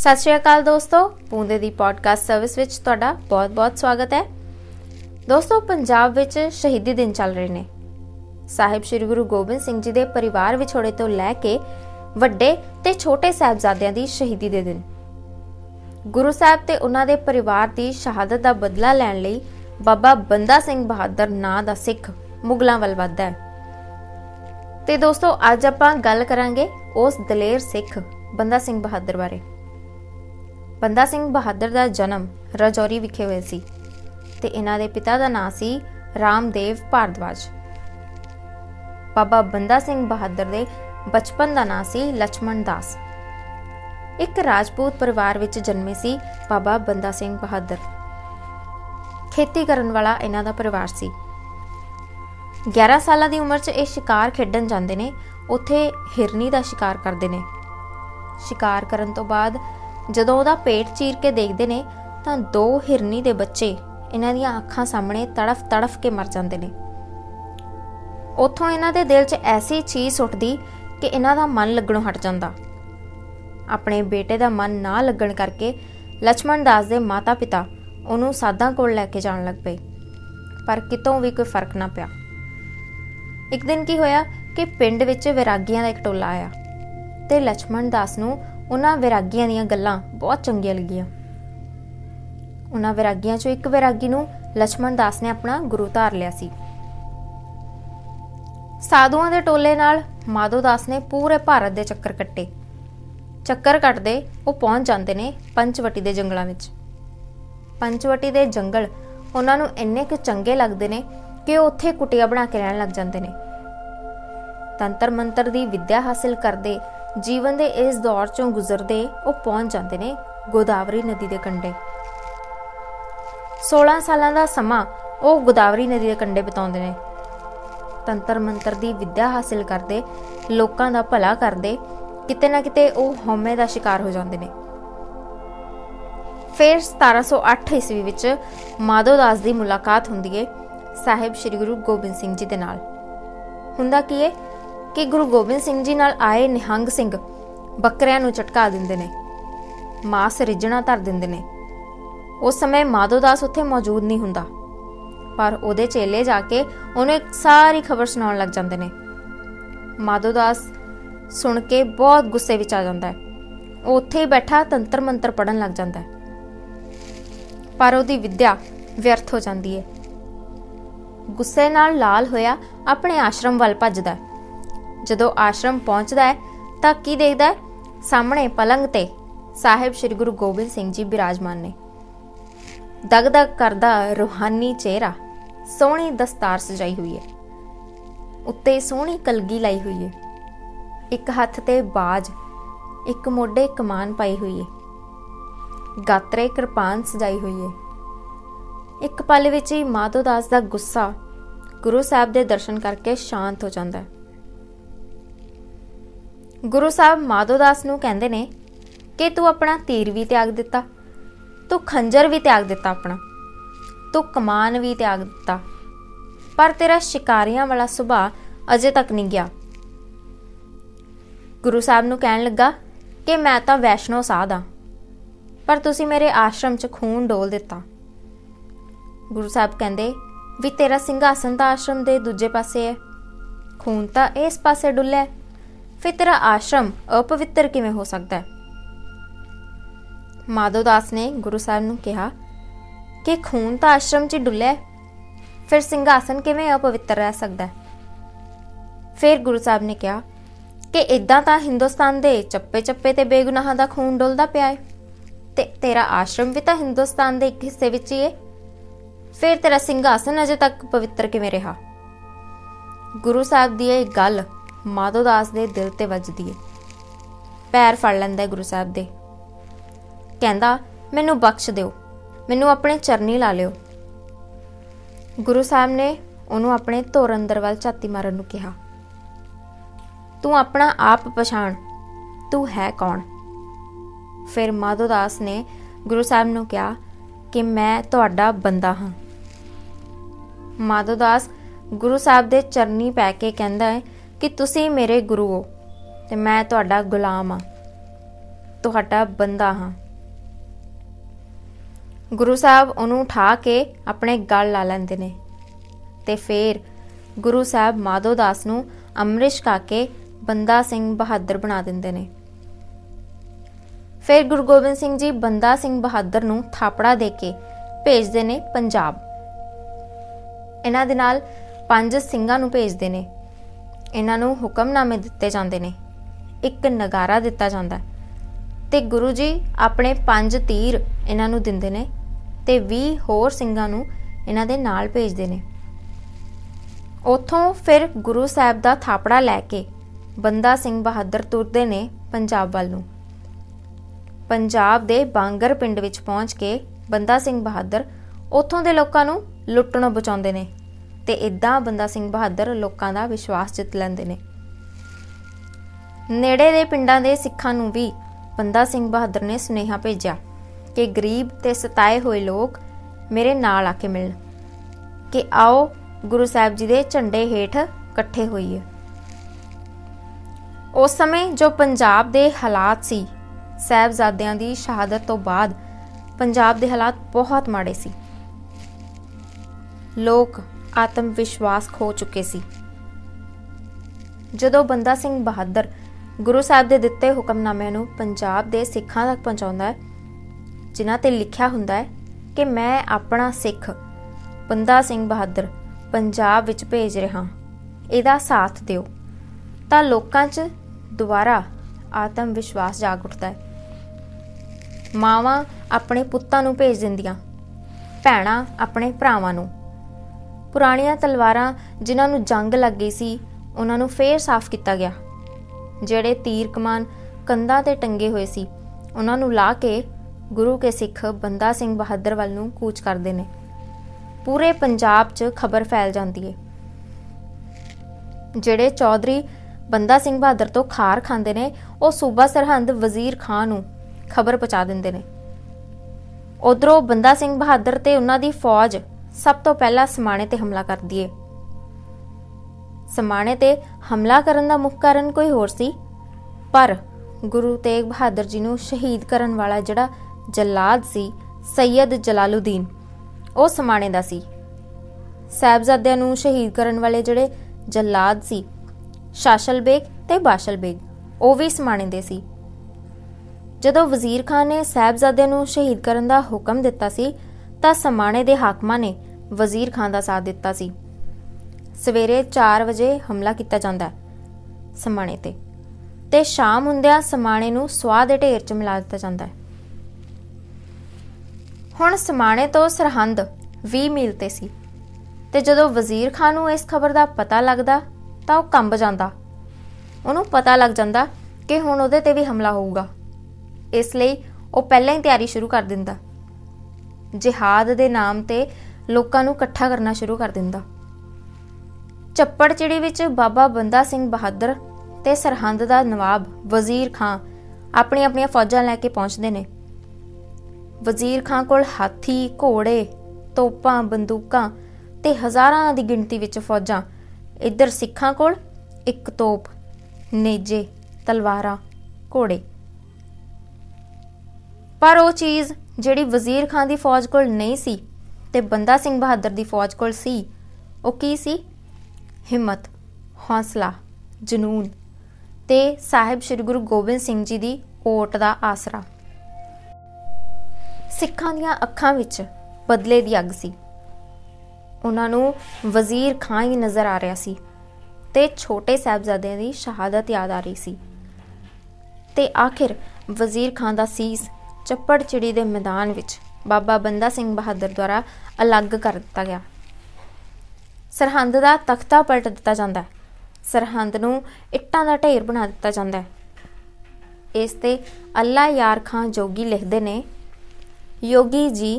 ਸਤਿ ਸ਼੍ਰੀ ਅਕਾਲ ਦੋਸਤੋ, ਪੂੰਦੇ ਦੀ podcast service ਵਿੱਚ ਤੁਹਾਡਾ ਬਹੁਤ-ਬਹੁਤ ਸਵਾਗਤ ਹੈ। ਦੋਸਤੋ, ਪੰਜਾਬ ਵਿੱਚ ਸ਼ਹੀਦੀ ਦਿਨ ਚੱਲ ਰਹੇ ਨੇ। ਸਾਹਿਬ ਸ੍ਰੀ ਗੁਰੂ ਗੋਬਿੰਦ ਸਿੰਘ ਜੀ ਦੇ ਪਰਿਵਾਰ ਵਿਛੋੜੇ ਤੋਂ ਲੈ ਕੇ ਵੱਡੇ ਤੇ ਛੋਟੇ ਸਾਹਿਬਜ਼ਾਦਿਆਂ ਦੀ ਸ਼ਹੀਦੀ ਦੇ ਦਿਨ। ਗੁਰੂ ਸਾਹਿਬ ਤੇ ਉਹਨਾਂ ਦੇ ਪਰਿਵਾਰ ਦੀ ਸ਼ਹਾਦਤ ਦਾ ਬਦਲਾ ਲੈਣ ਲਈ ਬਾਬਾ ਬੰਦਾ ਸਿੰਘ ਬਹਾਦਰ ਨਾਂ ਦਾ ਸਿੱਖ ਮੁਗਲਾਂ ਵੱਲ ਵੱਧਦਾ ਹੈ। ਤੇ ਦੋਸਤੋ, ਅੱਜ ਆਪਾਂ ਗੱਲ ਕਰਾਂਗੇ ਉਸ ਦਲੇਰ ਸਿੱਖ ਬੰਦਾ ਸਿੰਘ ਬਹਾਦਰ ਬਾਰੇ। ਬੰਦਾ ਸਿੰਘ ਬਹਾਦਰ ਦਾ ਜਨਮ ਰਜੌਰੀ ਵਿਖੇ ਹੋਇਆ ਸੀ ਤੇ ਇਹਨਾਂ ਦੇ ਪਿਤਾ ਦਾ ਨਾਂ ਸੀ ਰਾਮਦੇਵ ਭਾਰਦਵਾਜ। ਬਾਬਾ ਬੰਦਾ ਸਿੰਘ ਬਹਾਦਰ ਦੇ ਬਚਪਨ ਦਾ ਨਾਂ ਸੀ ਲక్ష్మణ ਦਾਸ। ਇੱਕ ਰਾਜਪੂਤ ਪਰਿਵਾਰ ਵਿੱਚ ਜਨਮੇ ਸੀ ਬਾਬਾ ਬੰਦਾ ਸਿੰਘ ਬਹਾਦਰ। ਖੇਤੀ ਕਰਨ ਵਾਲਾ ਇਹਨਾਂ ਦਾ ਪਰਿਵਾਰ ਸੀ। 11 ਸਾਲਾਂ ਦੀ ਉਮਰ 'ਚ ਇਹ ਸ਼ਿਕਾਰ ਖੇਡਣ ਜਾਂਦੇ ਨੇ, ਉੱਥੇ ਹਿਰਨੀ ਦਾ ਸ਼ਿਕਾਰ ਕਰਦੇ ਨੇ। ਸ਼ਿਕਾਰ ਕਰਨ ਤੋਂ ਬਾਅਦ ਜਦੋਂ ਉਹਦਾ ਪੇਟ ਚੀਰ ਕੇ ਦੇਖਦੇ ਨੇ, ਤਾਂ ਦੋ ਹਿਰਨੀ ਦੇ ਬੱਚੇ ਇਹਨਾਂ ਦੀਆਂ ਅੱਖਾਂ ਸਾਹਮਣੇ ਤੜਫ ਤੜਫ ਕੇ ਮਰ ਜਾਂਦੇ ਨੇ। ਉੱਥੋਂ ਇਹਨਾਂ ਦੇ ਦਿਲ 'ਚ ਐਸੀ ਚੀਜ਼ ਉੱਠਦੀ ਕਿ ਇਹਨਾਂ ਦਾ ਮਨ ਲੱਗਣੋਂ ਹਟ ਜਾਂਦਾ। ਆਪਣੇ ਬੇਟੇ ਦਾ ਮਨ ਨਾ ਲੱਗਣ ਕਰਕੇ ਲక్ష్మణ ਦਾਸ ਦੇ ਮਾਤਾ-ਪਿਤਾ ਉਹਨੂੰ ਸਾਧਾਂ ਕੋਲ ਲੈ ਕੇ ਜਾਣ ਲੱਗ ਪਏ। ਪਰ ਕਿਤੋਂ ਵੀ ਕੋਈ ਫ਼ਰਕ ਨਾ ਪਿਆ। ਇੱਕ ਦਿਨ ਕੀ ਹੋਇਆ ਕਿ ਪਿੰਡ ਵਿੱਚ ਵਿਰਾਗੀਆਂ ਦਾ ਇੱਕ ਟੋਲਾ ਆਇਆ ਤੇ ਲక్ష్మణ ਦਾਸ ਨੂੰ ਉਹਨਾਂ ਵਿਰਾਗੀਆਂ ਦੀਆਂ ਗੱਲਾਂ ਬਹੁਤ ਚੰਗੀਆਂ ਲੱਗੀਆਂ। ਉਹਨਾਂ ਵਿਰਾਗੀਆਂ ਚੋਂ ਇੱਕ ਵਿਰਾਗੀ ਨੂੰ ਲక్ష్మణ ਦਾਸ ਨੇ ਆਪਣਾ ਗੁਰੂ ਧਾਰ ਲਿਆ ਸੀ। ਸਾਧੂਆਂ ਦੇ ਟੋਲੇ ਨਾਲ ਮਾਧੋ ਦਾਸ ਨੇ ਪੂਰੇ ਭਾਰਤ ਦੇ ਚੱਕਰ ਕੱਟੇ। ਚੱਕਰ ਕੱਟਦੇ ਉਹ ਪਹੁੰਚ ਜਾਂਦੇ ਨੇ ਪੰਚਵਟੀ ਦੇ ਜੰਗਲਾਂ ਵਿੱਚ। ਪੰਚਵਟੀ ਦੇ ਜੰਗਲ ਉਹਨਾਂ ਨੂੰ ਇੰਨੇ ਕਿ ਚੰਗੇ ਲੱਗਦੇ ਨੇ ਕਿ ਉਹ ਉੱਥੇ ਕੁਟਿਆ ਬਣਾ ਕੇ ਰਹਿਣ ਲੱਗ ਜਾਂਦੇ ਨੇ। ਤੰਤਰ ਮੰਤਰ ਦੀ ਵਿੱਦਿਆ ਹਾਸਲ ਕਰਦੇ ਜੀਵਨ ਦੇ ਇਸ ਦੌਰ ਚੋਂ ਗੁਜ਼ਰਦੇ ਉਹ ਪਹੁੰਚ ਜਾਂਦੇ ਨੇ ਗੋਦਾਵਰੀ ਨਦੀ ਦੇ ਕੰਢੇ। 16 ਸਾਲਾਂ ਦਾ ਸਮਾਂ ਉਹ ਗੋਦਾਵਰੀ ਨਦੀ ਦੇ ਕੰਢੇ ਬਿਤਾਉਂਦੇ ਨੇ। ਤੰਤਰ ਮੰਤਰ ਦੀ ਵਿੱਦਿਆ ਹਾਸਲ ਕਰਦੇ, ਲੋਕਾਂ ਦਾ ਭਲਾ ਕਰਦੇ, ਕਿਤੇ ਨਾ ਕਿਤੇ ਉਹ ਹਉਮੈ ਦਾ ਸ਼ਿਕਾਰ ਹੋ ਜਾਂਦੇ ਨੇ। ਫਿਰ 1708 ਈਸਵੀ ਵਿੱਚ ਮਾਧੋ ਦਾਸ ਦੀ ਮੁਲਾਕਾਤ ਹੁੰਦੀ ਹੈ ਸਾਹਿਬ ਸ੍ਰੀ ਗੁਰੂ ਗੋਬਿੰਦ ਸਿੰਘ ਜੀ ਦੇ ਨਾਲ। ਹੁੰਦਾ ਕੀ ਹੈ ਕਿ ਗੁਰੂ ਗੋਬਿੰਦ ਸਿੰਘ ਜੀ ਨਾਲ ਆਏ ਨਿਹੰਗ ਸਿੰਘ ਬੱਕਰਿਆਂ ਨੂੰ ਝਟਕਾ ਦਿੰਦੇ ਨੇ, ਮਾਸ ਰਿਜਣਾ ਧਰ ਦਿੰਦੇ ਨੇ। ਉਸ ਸਮੇਂ ਮਾਧੋ ਦਾਸ ਉੱਥੇ ਮੌਜੂਦ ਨਹੀਂ ਹੁੰਦਾ। ਪਰ ਉਹਦੇ ਚੇਲੇ ਜਾ ਕੇ ਉਹਨੂੰ ਇੱਕ ਸਾਰੀ ਖਬਰ ਸੁਣਾਉਣ ਲੱਗ ਜਾਂਦੇ ਨੇ। ਮਾਧੋ ਦਾਸ ਸੁਣ ਕੇ ਬਹੁਤ ਗੁੱਸੇ ਵਿੱਚ ਆ ਜਾਂਦਾ ਹੈ। ਉਹ ਉੱਥੇ ਹੀ ਬੈਠਾ ਤੰਤਰ ਮੰਤਰ ਪੜਨ ਲੱਗ ਜਾਂਦਾ ਹੈ। ਪਰ ਉਹਦੀ ਵਿੱਦਿਆ ਵਿਅਰਥ ਹੋ ਜਾਂਦੀ ਹੈ। ਗੁੱਸੇ ਨਾਲ ਲਾਲ ਹੋਇਆ ਆਪਣੇ ਆਸ਼ਰਮ ਵੱਲ ਭੱਜਦਾ ਹੈ। ਜਦੋਂ ਆਸ਼ਰਮ ਪਹੁੰਚਦਾ ਹੈ, ਤਾਂ ਕੀ ਦੇਖਦਾ ਹੈ? ਸਾਹਮਣੇ ਪਲੰਗ ਤੇ ਸਾਹਿਬ ਸ੍ਰੀ ਗੁਰੂ ਗੋਬਿੰਦ ਸਿੰਘ ਜੀ ਬਿਰਾਜਮਾਨ ਨੇ। ਦਗਦਗ ਕਰਦਾ ਰੂਹਾਨੀ ਚਿਹਰਾ, ਸੋਹਣੀ ਦਸਤਾਰ ਸਜਾਈ ਹੋਈ ਹੈ। ਉੱਤੇ ਸੋਹਣੀ ਕਲਗੀ ਲਾਈ ਹੋਈ ਹੈ। ਇੱਕ ਹੱਥ ਤੇ ਬਾਜ, ਇੱਕ ਮੋਢੇ ਕਮਾਨ ਪਾਈ ਹੋਈ ਹੈ। ਗਾਤਰੇ ਕਿਰਪਾਨ ਸਜਾਈ ਹੋਈ ਹੈ। ਇੱਕ ਪਲ ਵਿੱਚ ਹੀ ਮਾਧੋ ਦਾਸ ਦਾ ਗੁੱਸਾ ਗੁਰੂ ਸਾਹਿਬ ਦੇ ਦਰਸ਼ਨ ਕਰਕੇ ਸ਼ਾਂਤ ਹੋ ਜਾਂਦਾ ਹੈ। ਗੁਰੂ ਸਾਹਿਬ ਮਾਧੋ ਦਾਸ ਨੂੰ ਕਹਿੰਦੇ ਨੇ ਕਿ ਤੂੰ ਆਪਣਾ ਤੀਰ ਵੀ ਤਿਆਗ ਦਿੱਤਾ, ਤੂੰ ਖੰਜਰ ਵੀ ਤਿਆਗ ਦਿੱਤਾ ਆਪਣਾ, ਤੂੰ ਕਮਾਨ ਵੀ ਤਿਆਗ ਦਿੱਤਾ, ਪਰ ਤੇਰਾ ਸ਼ਿਕਾਰੀਆਂ ਵਾਲਾ ਸੁਭਾਅ ਅਜੇ ਤੱਕ ਨਹੀਂ ਗਿਆ। ਗੁਰੂ ਸਾਹਿਬ ਨੂੰ ਕਹਿਣ ਲੱਗਾ ਕਿ ਮੈਂ ਤਾਂ ਵੈਸ਼ਨੋ ਸਾਧ ਆ ਪਰ ਤੁਸੀਂ ਮੇਰੇ ਆਸ਼ਰਮ 'ਚ ਖੂਨ ਡੋਲ ਦਿੱਤਾ। ਗੁਰੂ ਸਾਹਿਬ ਕਹਿੰਦੇ ਵੀ ਤੇਰਾ ਸਿੰਘਾਸਨ ਤਾਂ ਆਸ਼ਰਮ ਦੇ ਦੂਜੇ ਪਾਸੇ ਹੈ, ਖੂਨ ਤਾਂ ਇਸ ਪਾਸੇ ਡੁੱਲਿਆ ਫਿਰ ਤੇਰਾ ਆਸ਼ਰਮ ਅਪਵਿੱਤਰ ਕਿਵੇਂ ਹੋ ਸਕਦਾ ਹੈ? ਮਾਧੋ ਦਾਸ ਨੇ ਗੁਰੂ ਸਾਹਿਬ ਨੂੰ ਕਿਹਾ, ਕਿ ਖੂਨ ਤਾਂ ਆਸ਼ਰਮ 'ਚ ਡੁੱਲਿਆ ਫਿਰ ਸਿੰਘਾਸਨ ਕਿਵੇਂ ਅਪਵਿੱਤਰ ਰਹਿ ਸਕਦਾ ਹੈ? ਫਿਰ ਗੁਰੂ ਸਾਹਿਬ ਨੇ ਕਿਹਾ, ਕਿ ਇਦਾਂ ਤਾਂ ਹਿੰਦੁਸਤਾਨ ਦੇ ਚੱਪੇ-ਚੱਪੇ ਤੇ ਬੇਗੁਨਾਹਾਂ ਦਾ ਖੂਨ ਡੁੱਲਦਾ ਪਿਆ ਹੈ ਤੇ ਤੇਰਾ ਆਸ਼ਰਮ ਵੀ ਤਾਂ ਹਿੰਦੁਸਤਾਨ ਦੇ ਇੱਕ ਹਿੱਸੇ ਵਿੱਚ ਹੀ ਹੈ। ਫਿਰ ਤੇਰਾ ਸਿੰਘਾਸਨ ਅਜੇ ਤੱਕ ਪਵਿੱਤਰ ਕਿਵੇਂ ਰਿਹਾ? ਗੁਰੂ ਸਾਹਿਬ ਦੀ ਇਹ ਗੱਲ ਮਾਧੋ ਦਾਸ ਦੇ ਦਿਲ ਤੇ ਵੱਜਦੀ ਹੈ ਪੈਰ ਫੜ ਲੈਂਦਾ ਗੁਰੂ ਸਾਹਿਬ ਦੇ। ਕਹਿੰਦਾ, ਮੈਨੂੰ ਬਖਸ਼ ਦਿਓ। ਮੈਨੂੰ ਆਪਣੇ ਚਰਨੀ ਲਾ ਲਿਓ। ਗੁਰੂ ਸਾਹਿਬ ਨੇ ਉਹਨੂੰ ਆਪਣੇ ਧੋਰ ਅੰਦਰ ਵੱਲ ਝਾਤੀ ਮਾਰਨ ਨੂੰ ਕਿਹਾ। ਤੂੰ ਆਪਣਾ ਆਪ ਪਛਾਣ। ਤੂੰ ਹੈ ਕੌਣ? ਫਿਰ ਮਾਧੋ ਦਾਸ ਨੇ ਗੁਰੂ ਸਾਹਿਬ ਨੂੰ ਕਿਹਾ ਕਿ ਮੈਂ ਤੁਹਾਡਾ ਬੰਦਾ ਹਾਂ। ਮਾਧੋ ਦਾਸ ਗੁਰੂ ਸਾਹਿਬ ਦੇ ਚਰਨੀ ਪੈ ਕੇ ਕਹਿੰਦਾ ਹੈ ਕਿ ਤੁਸੀਂ ਮੇਰੇ ਗੁਰੂ ਹੋ ਤੇ ਮੈਂ ਤੁਹਾਡਾ ਗੁਲਾਮ ਆ ਤੁਹਾਡਾ ਬੰਦਾ ਹਾਂ। ਗੁਰੂ ਸਾਹਿਬ ਉਹਨੂੰ ਉਠਾ ਕੇ ਆਪਣੇ ਗਲ ਲਾ ਲੈਂਦੇ ਨੇ ਤੇ ਫੇਰ ਗੁਰੂ ਸਾਹਿਬ ਮਾਧੋ ਦਾਸ ਨੂੰ ਅੰਮ੍ਰਿਤ ਕਾ ਕੇ ਬੰਦਾ ਸਿੰਘ ਬਹਾਦਰ ਬਣਾ ਦਿੰਦੇ ਨੇ। ਫਿਰ ਗੁਰੂ ਗੋਬਿੰਦ ਸਿੰਘ ਜੀ ਬੰਦਾ ਸਿੰਘ ਬਹਾਦਰ ਨੂੰ ਥਾਪੜਾ ਦੇ ਕੇ ਭੇਜਦੇ ਨੇ ਪੰਜਾਬ। ਇਹਨਾਂ ਦੇ ਨਾਲ ਪੰਜ ਸਿੰਘਾਂ ਨੂੰ ਭੇਜਦੇ ਨੇ। ਇਹਨਾਂ ਨੂੰ ਹੁਕਮਨਾਮੇ ਦਿੱਤੇ ਜਾਂਦੇ ਨੇ। ਇੱਕ ਨਗਾਰਾ ਦਿੱਤਾ ਜਾਂਦਾ ਤੇ ਗੁਰੂ ਜੀ ਆਪਣੇ ਪੰਜ ਤੀਰ ਇਹਨਾਂ ਨੂੰ ਦਿੰਦੇ ਨੇ ਤੇ 20 ਹੋਰ ਸਿੰਘਾਂ ਨੂੰ ਇਹਨਾਂ ਦੇ ਨਾਲ ਭੇਜਦੇ ਨੇ। ਉਥੋਂ ਫਿਰ ਗੁਰੂ ਸਾਹਿਬ ਦਾ ਥਾਪੜਾ ਲੈ ਕੇ ਬੰਦਾ ਸਿੰਘ ਬਹਾਦਰ ਤੁਰਦੇ ਨੇ ਪੰਜਾਬ ਵੱਲ ਨੂੰ। ਪੰਜਾਬ ਦੇ ਬਾਂਗਰ ਪਿੰਡ ਵਿੱਚ ਪਹੁੰਚ ਕੇ ਬੰਦਾ ਸਿੰਘ ਬਹਾਦਰ ਉੱਥੋਂ ਦੇ ਲੋਕਾਂ ਨੂੰ ਲੁੱਟਣੋਂ ਬਚਾਉਂਦੇ ਨੇ। ਤੇ ਇਦਾਂ ਬੰਦਾ ਸਿੰਘ ਬਹਾਦਰ ਲੋਕਾਂ ਦਾ ਵਿਸ਼ਵਾਸ ਜਿੱਤ ਲੈਂਦੇ ਨੇ। ਨੇੜੇ ਦੇ ਪਿੰਡਾਂ ਦੇ ਸਿੱਖਾਂ ਨੂੰ ਵੀ ਬੰਦਾ ਸਿੰਘ ਬਹਾਦਰ ਨੇ ਸੁਨੇਹਾ ਭੇਜਿਆ ਕਿ ਗਰੀਬ ਤੇ ਸਤਾਏ ਹੋਏ ਲੋਕ ਮੇਰੇ ਨਾਲ ਆ ਕੇ ਮਿਲਣ, ਕਿ ਆਓ ਗੁਰੂ ਸਾਹਿਬ ਜੀ ਦੇ ਝੰਡੇ ਹੇਠ ਇਕੱਠੇ ਹੋਈਏ। ਉਸ ਸਮੇਂ ਜੋ ਪੰਜਾਬ ਦੇ ਹਾਲਾਤ ਸੀ, ਸਹਿਬਜ਼ਾਦਿਆਂ ਦੀ ਸ਼ਹਾਦਤ ਤੋਂ ਬਾਅਦ ਪੰਜਾਬ ਦੇ ਹਾਲਾਤ ਬਹੁਤ ਮਾੜੇ ਸੀ। ਲੋਕ ਆਤਮ ਵਿਸ਼ਵਾਸ ਖੋ ਚੁੱਕੇ ਸੀ। ਜਦੋਂ ਬੰਦਾ ਸਿੰਘ ਬਹਾਦਰ ਗੁਰੂ ਸਾਹਿਬ ਦੇ ਦਿੱਤੇ ਹੁਕਮਨਾਮਿਆਂ ਨੂੰ ਪੰਜਾਬ ਦੇ ਸਿੱਖਾਂ ਤੱਕ ਪਹੁੰਚਾਉਂਦਾ ਹੈ, ਜਿਨ੍ਹਾਂ ਤੇ ਲਿਖਿਆ ਹੁੰਦਾ ਹੈ ਕਿ ਮੈਂ ਆਪਣਾ ਸਿੱਖ ਬੰਦਾ ਸਿੰਘ ਬਹਾਦਰ ਪੰਜਾਬ ਵਿੱਚ ਭੇਜ ਰਿਹਾ ਇਹਦਾ ਸਾਥ ਦਿਓ। ਤਾਂ ਲੋਕਾਂ 'ਚ ਦੁਬਾਰਾ ਆਤਮ ਵਿਸ਼ਵਾਸ ਜਾਗ ਉੱਠਦਾ ਹੈ। ਮਾਵਾਂ ਆਪਣੇ ਪੁੱਤਾਂ ਨੂੰ ਭੇਜ ਦਿੰਦੀਆਂ, ਭੈਣਾਂ ਆਪਣੇ ਭਰਾਵਾਂ ਨੂੰ। ਪੁਰਾਣੀਆਂ ਤਲਵਾਰਾਂ ਜਿਨ੍ਹਾਂ ਨੂੰ ਜੰਗ ਲੱਗ ਗਈ ਸੀ, ਉਹਨਾਂ ਨੂੰ ਫੇਰ ਸਾਫ਼ ਕੀਤਾ ਗਿਆ। ਜਿਹੜੇ ਤੀਰ ਕਮਾਨ ਕੰਧਾਂ ਤੇ ਟੰਗੇ ਹੋਏ ਸੀ, ਉਹਨਾਂ ਨੂੰ ਲਾ ਕੇ ਗੁਰੂ ਕੇ ਸਿੱਖ ਬੰਦਾ ਸਿੰਘ ਬਹਾਦਰ ਵੱਲ ਨੂੰ ਕੂਚ ਕਰਦੇ ਨੇ। ਪੂਰੇ ਪੰਜਾਬ 'ਚ ਖਬਰ ਫੈਲ ਜਾਂਦੀ ਏ। ਜਿਹੜੇ ਚੌਧਰੀ ਬੰਦਾ ਸਿੰਘ ਬਹਾਦਰ ਤੋਂ ਖਾਰ ਖਾਂਦੇ ਨੇ, ਉਹ ਸੂਬਾ ਸਰਹੰਦ ਵਜ਼ੀਰ ਖਾਨ ਨੂੰ ਖਬਰ ਪਹੁੰਚਾ ਦਿੰਦੇ ਨੇ। ਉਧਰੋਂ ਬੰਦਾ ਸਿੰਘ ਬਹਾਦਰ ਤੇ ਉਹਨਾਂ ਦੀ ਫੌਜ ਸਭ ਤੋਂ ਪਹਿਲਾਂ ਸਮਾਣੇ ਤੇ ਹਮਲਾ ਕਰਦੀ ਏ ਸਮਾਣੇ ਤੇ ਹਮਲਾ ਕਰਨ ਦਾ ਮੁੱਖ ਕਾਰਨ ਕੋਈ ਹੋਰ ਸੀ? ਪਰ ਗੁਰੂ ਤੇਗ ਬਹਾਦਰ ਜੀ ਨੂੰ ਸ਼ਹੀਦ ਕਰਨ ਵਾਲਾ ਜਿਹੜਾ ਜਲਾਦ ਸੀ, ਸੈਯਦ ਜਲਾਲਉਦੀਨ ਉਹ ਸਮਾਣੇ ਦਾ ਸੀ। ਸਹਿਬਜ਼ਾਦਿਆਂ ਨੂੰ ਸ਼ਹੀਦ ਕਰਨ ਵਾਲੇ ਜਿਹੜੇ ਜਲਾਦ ਸੀ ਸ਼ਾਸ਼ਲ ਬੇਗ ਤੇ ਬਾਸ਼ਲ ਬੇਗ ਉਹ ਵੀ ਸਮਾਣੇ ਦੇ ਸੀ। ਜਦੋਂ ਵਜ਼ੀਰ ਖਾਨ ਨੇ ਸਹਿਬਜ਼ਾਦਿਆਂ ਨੂੰ ਸ਼ਹੀਦ ਕਰਨ ਦਾ ਹੁਕਮ ਦਿੱਤਾ ਸੀ ਤਾਂ ਸਮਾਣੇ ਦੇ ਹਾਕਮਾਂ ਨੇ ਵਜ਼ੀਰ ਖਾਨ ਦਾ ਸਾਥ ਦਿੱਤਾ ਸੀ। ਸਵੇਰੇ 4 ਵਜੇ ਹਮਲਾ ਕੀਤਾ ਜਾਂਦਾ ਹੈ ਸਮਾਣੇ ਤੇ। ਤੇ ਸ਼ਾਮ ਹੁੰਦਿਆਂ ਸਮਾਣੇ ਨੂੰ ਸਵਾਹ ਦੇ ਢੇਰ 'ਚ ਮਿਲਾ ਦਿੱਤਾ ਜਾਂਦਾ ਹੈ। ਹੁਣ ਸਮਾਣੇ ਤੋਂ ਸਰਹੰਦ 20 ਮੀਲ ਤੇ ਸੀ। ਤੇ ਜਦੋਂ ਵਜ਼ੀਰ ਖਾਨ ਨੂੰ ਇਸ ਖਬਰ ਦਾ ਪਤਾ ਲੱਗਦਾ, ਤਾਂ ਉਹ ਕੰਬ ਜਾਂਦਾ। ਉਹਨੂੰ ਪਤਾ ਲੱਗ ਜਾਂਦਾ ਕਿ ਹੁਣ ਉਹਦੇ ਤੇ ਵੀ ਹਮਲਾ ਹੋਊਗਾ। ਇਸ ਲਈ ਉਹ ਪਹਿਲਾਂ ਹੀ ਤਿਆਰੀ ਸ਼ੁਰੂ ਕਰ ਦਿੰਦਾ। ਜਿਹਾਦ ਦੇ ਨਾਮ ਤੇ ਲੋਕਾਂ ਨੂੰ ਇਕੱਠਾ ਕਰਨਾ ਸ਼ੁਰੂ ਕਰ ਦਿੰਦਾ। ਚੱਪੜ ਚਿੜੀ ਵਿੱਚ ਬਾਬਾ ਬੰਦਾ ਸਿੰਘ ਬਹਾਦਰ ਤੇ ਸਰਹੰਦ ਦਾ ਨਵਾਬ ਵਜ਼ੀਰ ਖਾਂ ਆਪਣੀ ਆਪਣੀਆਂ ਫੌਜਾਂ ਲੈ ਕੇ ਪਹੁੰਚਦੇ ਨੇ। ਵਜ਼ੀਰ ਖਾਂ ਕੋਲ ਹਾਥੀ, ਘੋੜੇ, ਤੋਪਾਂ, ਬੰਦੂਕਾਂ ਤੇ ਹਜ਼ਾਰਾਂ ਦੀ ਗਿਣਤੀ ਵਿੱਚ ਫੌਜਾਂ। ਇੱਧਰ ਸਿੱਖਾਂ ਕੋਲ ਇੱਕ ਤੋਪ, ਨੇਜੇ, ਤਲਵਾਰਾਂ, ਘੋੜੇ। ਪਰ ਉਹ ਚੀਜ਼ ਜਿਹੜੀ ਵਜ਼ੀਰ ਖਾਨ ਦੀ ਫੌਜ ਕੋਲ ਨਹੀਂ ਸੀ ਤੇ ਬੰਦਾ ਸਿੰਘ ਬਹਾਦਰ ਦੀ ਫੌਜ ਕੋਲ ਸੀ, ਉਹ ਕੀ ਸੀ? ਹਿੰਮਤ, ਹੌਸਲਾ, ਜਨੂਨ ਤੇ ਸਾਹਿਬ ਸ੍ਰੀ ਗੁਰੂ ਗੋਬਿੰਦ ਸਿੰਘ ਜੀ ਦੀ ਓਟ ਦਾ ਆਸਰਾ। ਸਿੱਖਾਂ ਦੀਆਂ ਅੱਖਾਂ ਵਿੱਚ ਬਦਲੇ ਦੀ ਅੱਗ ਸੀ। ਉਹਨਾਂ ਨੂੰ ਵਜ਼ੀਰ ਖਾਨ ਹੀ ਨਜ਼ਰ ਆ ਰਿਹਾ ਸੀ ਤੇ ਛੋਟੇ ਸਾਹਿਬਜ਼ਾਦਿਆਂ ਦੀ ਸ਼ਹਾਦਤ ਯਾਦ ਆ ਰਹੀ ਸੀ। ਤੇ ਆਖਿਰ ਵਜ਼ੀਰ ਖਾਨ ਦਾ ਸੀਸ ਚੱਪੜ ਚਿੜੀ ਦੇ ਮੈਦਾਨ ਵਿੱਚ ਬਾਬਾ ਬੰਦਾ ਸਿੰਘ ਬਹਾਦਰ ਦੁਆਰਾ ਅਲੱਗ ਕਰ ਦਿੱਤਾ ਗਿਆ ਸਰਹੰਦ ਦਾ ਤਖਤਾ ਪਲਟ ਦਿੱਤਾ ਜਾਂਦਾ ਹੈ ਸਰਹੰਦ ਨੂੰ ਇੱਟਾਂ ਦਾ ਢੇਰ ਬਣਾ ਦਿੱਤਾ ਜਾਂਦਾ ਹੈ ਇਸ ਤੇ ਅੱਲਾ ਯਾਰ ਖਾਨ ਜੋਗੀ ਲਿਖਦੇ ਨੇ योगी जी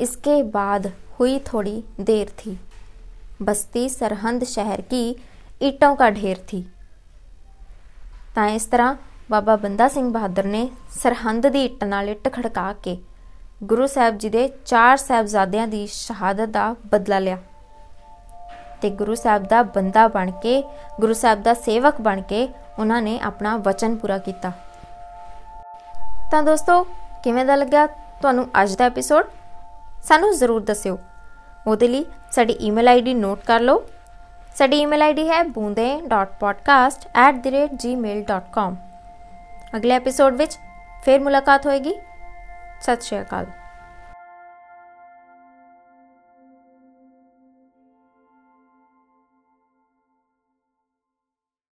इसके बाद हुई थोड़ी देर थी बस्ती सरहंद शहर की ईटों का ढेर थी ਤਾਂ ਇਸ ਤਰ੍ਹਾਂ ਬਾਬਾ ਬੰਦਾ ਸਿੰਘ ਬਹਾਦਰ ਨੇ ਸਰਹੰਦ ਦੀ ਇੱਟ ਨਾਲ ਇੱਟ ਖੜਕਾ ਕੇ ਗੁਰੂ ਸਾਹਿਬ ਜੀ ਦੇ ਚਾਰ ਸਾਹਿਬਜ਼ਾਦਿਆਂ ਦੀ ਸ਼ਹਾਦਤ ਦਾ ਬਦਲਾ ਲਿਆ ਤੇ ਗੁਰੂ ਸਾਹਿਬ ਦਾ ਬੰਦਾ ਬਣ ਕੇ, ਗੁਰੂ ਸਾਹਿਬ ਦਾ ਸੇਵਕ ਬਣ ਕੇ ਉਹਨਾਂ ਨੇ ਆਪਣਾ ਵਚਨ ਪੂਰਾ ਕੀਤਾ। ਤਾਂ ਦੋਸਤੋ, ਕਿਵੇਂ ਦਾ ਲੱਗਿਆ ਤੁਹਾਨੂੰ ਅੱਜ ਦਾ ਐਪੀਸੋਡ ਸਾਨੂੰ ਜ਼ਰੂਰ ਦੱਸਿਓ। ਉਹਦੇ ਲਈ ਸਾਡੀ ਈਮੇਲ ਆਈਡੀ ਨੋਟ ਕਰ ਲਓ। ਸਾਡੀ ਈਮੇਲ ਆਈਡੀ ਹੈ boonde.podcast@gmail.com ਅਗਲੇ ਐਪੀਸੋਡ ਵਿੱਚ ਫੇਰ ਮੁਲਾਕਾਤ ਹੋਏਗੀ। ਸਤਿ ਸ਼੍ਰੀ ਅਕਾਲ।